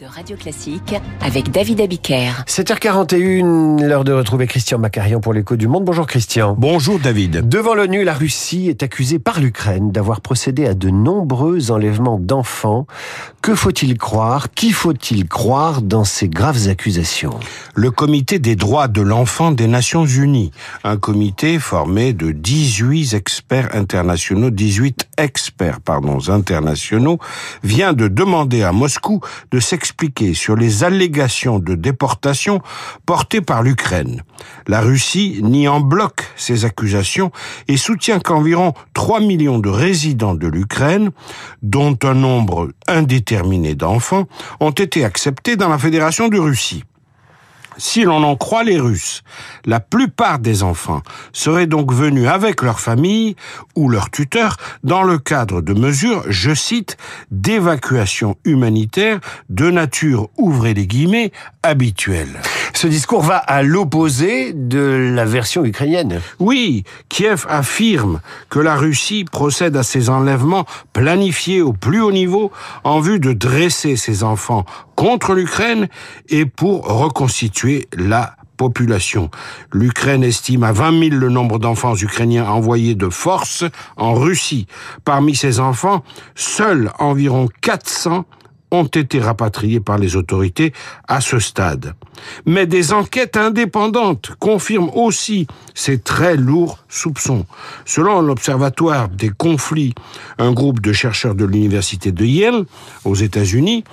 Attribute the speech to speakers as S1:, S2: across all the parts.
S1: de Radio Classique avec David Abiker.
S2: 7h41, l'heure de retrouver Christian Macarian pour l'écho du monde. Bonjour Christian.
S3: Bonjour David.
S2: Devant l'ONU, la Russie est accusée par l'Ukraine d'avoir procédé à de nombreux enlèvements d'enfants. Que faut-il croire? Qui faut-il croire dans ces graves accusations?
S3: Le comité des droits de l'enfant des Nations Unies, un comité formé de 18 experts internationaux, 18 experts pardon, internationaux, vient de demander à Moscou de s'expliquer sur les allégations de déportation portées par l'Ukraine. La Russie nie en bloc ces accusations et soutient qu'environ 3 millions de résidents de l'Ukraine, dont un nombre indéterminé d'enfants, ont été acceptés dans la Fédération de Russie. Si l'on en croit les Russes, la plupart des enfants seraient donc venus avec leur famille ou leur tuteur dans le cadre de mesures, je cite, d'évacuation humanitaire de nature, ouvrez les guillemets, habituelle.
S2: Ce discours va à l'opposé de la version ukrainienne.
S3: Oui, Kiev affirme que la Russie procède à ces enlèvements planifiés au plus haut niveau en vue de dresser ses enfants contre l'Ukraine et pour reconstituer la population. L'Ukraine estime à 20 000 le nombre d'enfants ukrainiens envoyés de force en Russie. Parmi ces enfants, seuls environ 400 ont été rapatriés par les autorités à ce stade. Mais des enquêtes indépendantes confirment aussi ces très lourds soupçons. Selon l'Observatoire des conflits, un groupe de chercheurs de l'Université de Yale, aux États-Unis,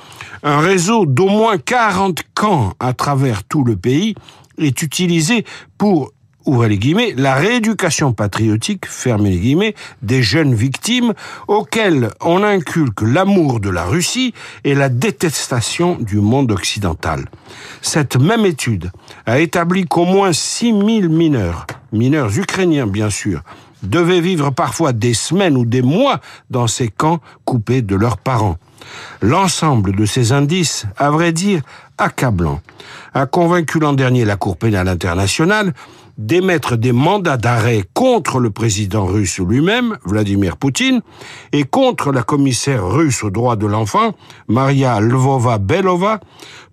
S3: un réseau d'au moins 40 camps à travers tout le pays est utilisé pour ouvrez les guillemets, la rééducation patriotique, fermez les guillemets, des jeunes victimes auxquelles on inculque l'amour de la Russie et la détestation du monde occidental. Cette même étude a établi qu'au moins 6000 mineurs, mineurs ukrainiens bien sûr, devaient vivre parfois des semaines ou des mois dans ces camps coupés de leurs parents. L'ensemble de ces indices, à vrai dire, accablant, a convaincu l'an dernier la Cour pénale internationale d'émettre des mandats d'arrêt contre le président russe lui-même, Vladimir Poutine, et contre la commissaire russe aux droits de l'enfant, Maria Lvova-Belova,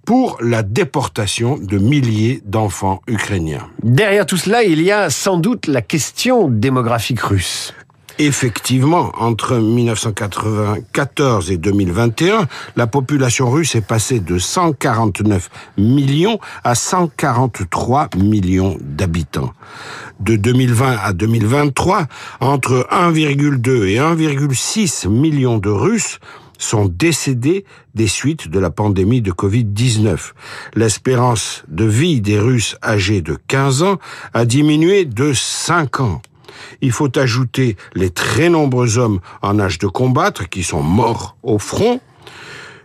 S3: pour la déportation de milliers d'enfants ukrainiens.
S2: Derrière tout cela, il y a sans doute la question démographique russe.
S3: Effectivement, entre 1994 et 2021, la population russe est passée de 149 millions à 143 millions d'habitants. De 2020 à 2023, entre 1,2 et 1,6 millions de Russes sont décédés des suites de la pandémie de Covid-19. L'espérance de vie des Russes âgés de 15 ans a diminué de 5 ans. Il faut ajouter les très nombreux hommes en âge de combattre qui sont morts au front,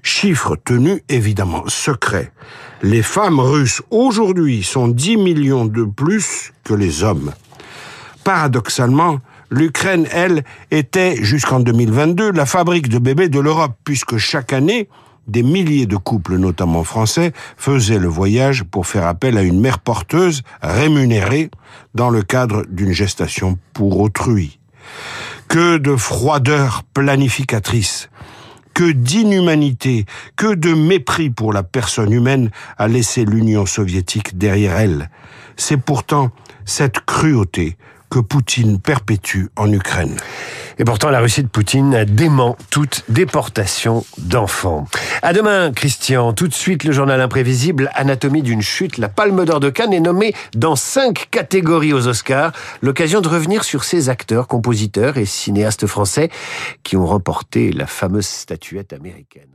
S3: chiffre tenu évidemment secret. Les femmes russes aujourd'hui sont 10 millions de plus que les hommes. Paradoxalement, l'Ukraine, elle, était jusqu'en 2022 la fabrique de bébés de l'Europe, puisque chaque année, des milliers de couples, notamment français, faisaient le voyage pour faire appel à une mère porteuse rémunérée dans le cadre d'une gestation pour autrui. Que de froideur planificatrice, que d'inhumanité, que de mépris pour la personne humaine a laissé l'Union soviétique derrière elle. C'est pourtant cette cruauté que Poutine perpétue en Ukraine.
S2: Et pourtant, la Russie de Poutine dément toute déportation d'enfants. À demain, Christian. Tout de suite, le journal imprévisible Anatomie d'une chute. La Palme d'Or de Cannes est nommée dans cinq catégories aux Oscars. L'occasion de revenir sur ces acteurs, compositeurs et cinéastes français qui ont remporté la fameuse statuette américaine.